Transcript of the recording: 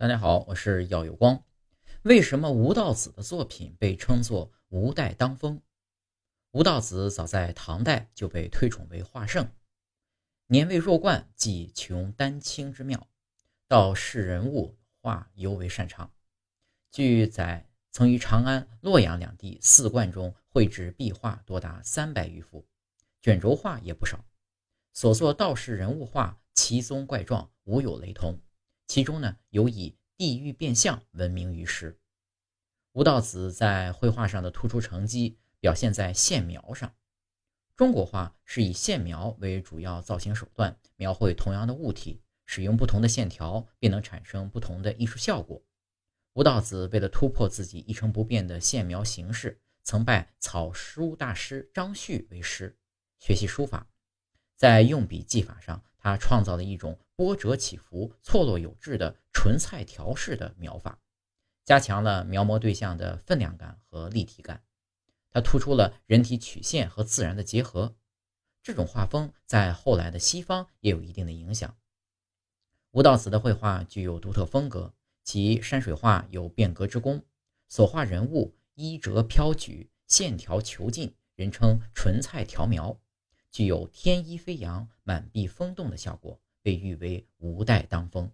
大家好，我是耀有光。为什么吴道子的作品被称作吴代当风？吴道子早在唐代就被推崇为画圣，年未弱冠即穷丹青之妙，道士人物画尤为擅长。据载，曾于长安、洛阳两地四观中绘制壁画多达三百余幅，卷轴画也不少。所作道士人物画奇宗怪状，无有雷同。其中呢，有以地狱变相闻名于世。吴道子在绘画上的突出成绩表现在线描上。中国画是以线描为主要造型手段，描绘同样的物体，使用不同的线条，便能产生不同的艺术效果。吴道子为了突破自己一成不变的线描形式，曾拜草书大师张旭为师，学习书法。在用笔技法上，他创造了一种波折起伏、错落有致的纯菜条式的描法，加强了描摹对象的分量感和立体感。它突出了人体曲线和自然的结合。这种画风在后来的西方也有一定的影响。吴道子的绘画具有独特风格，其山水画有变革之功，所画人物衣褶飘举，线条遒劲，人称纯菜条描。具有天衣飞扬、满壁风动的效果，被誉为吴代当风。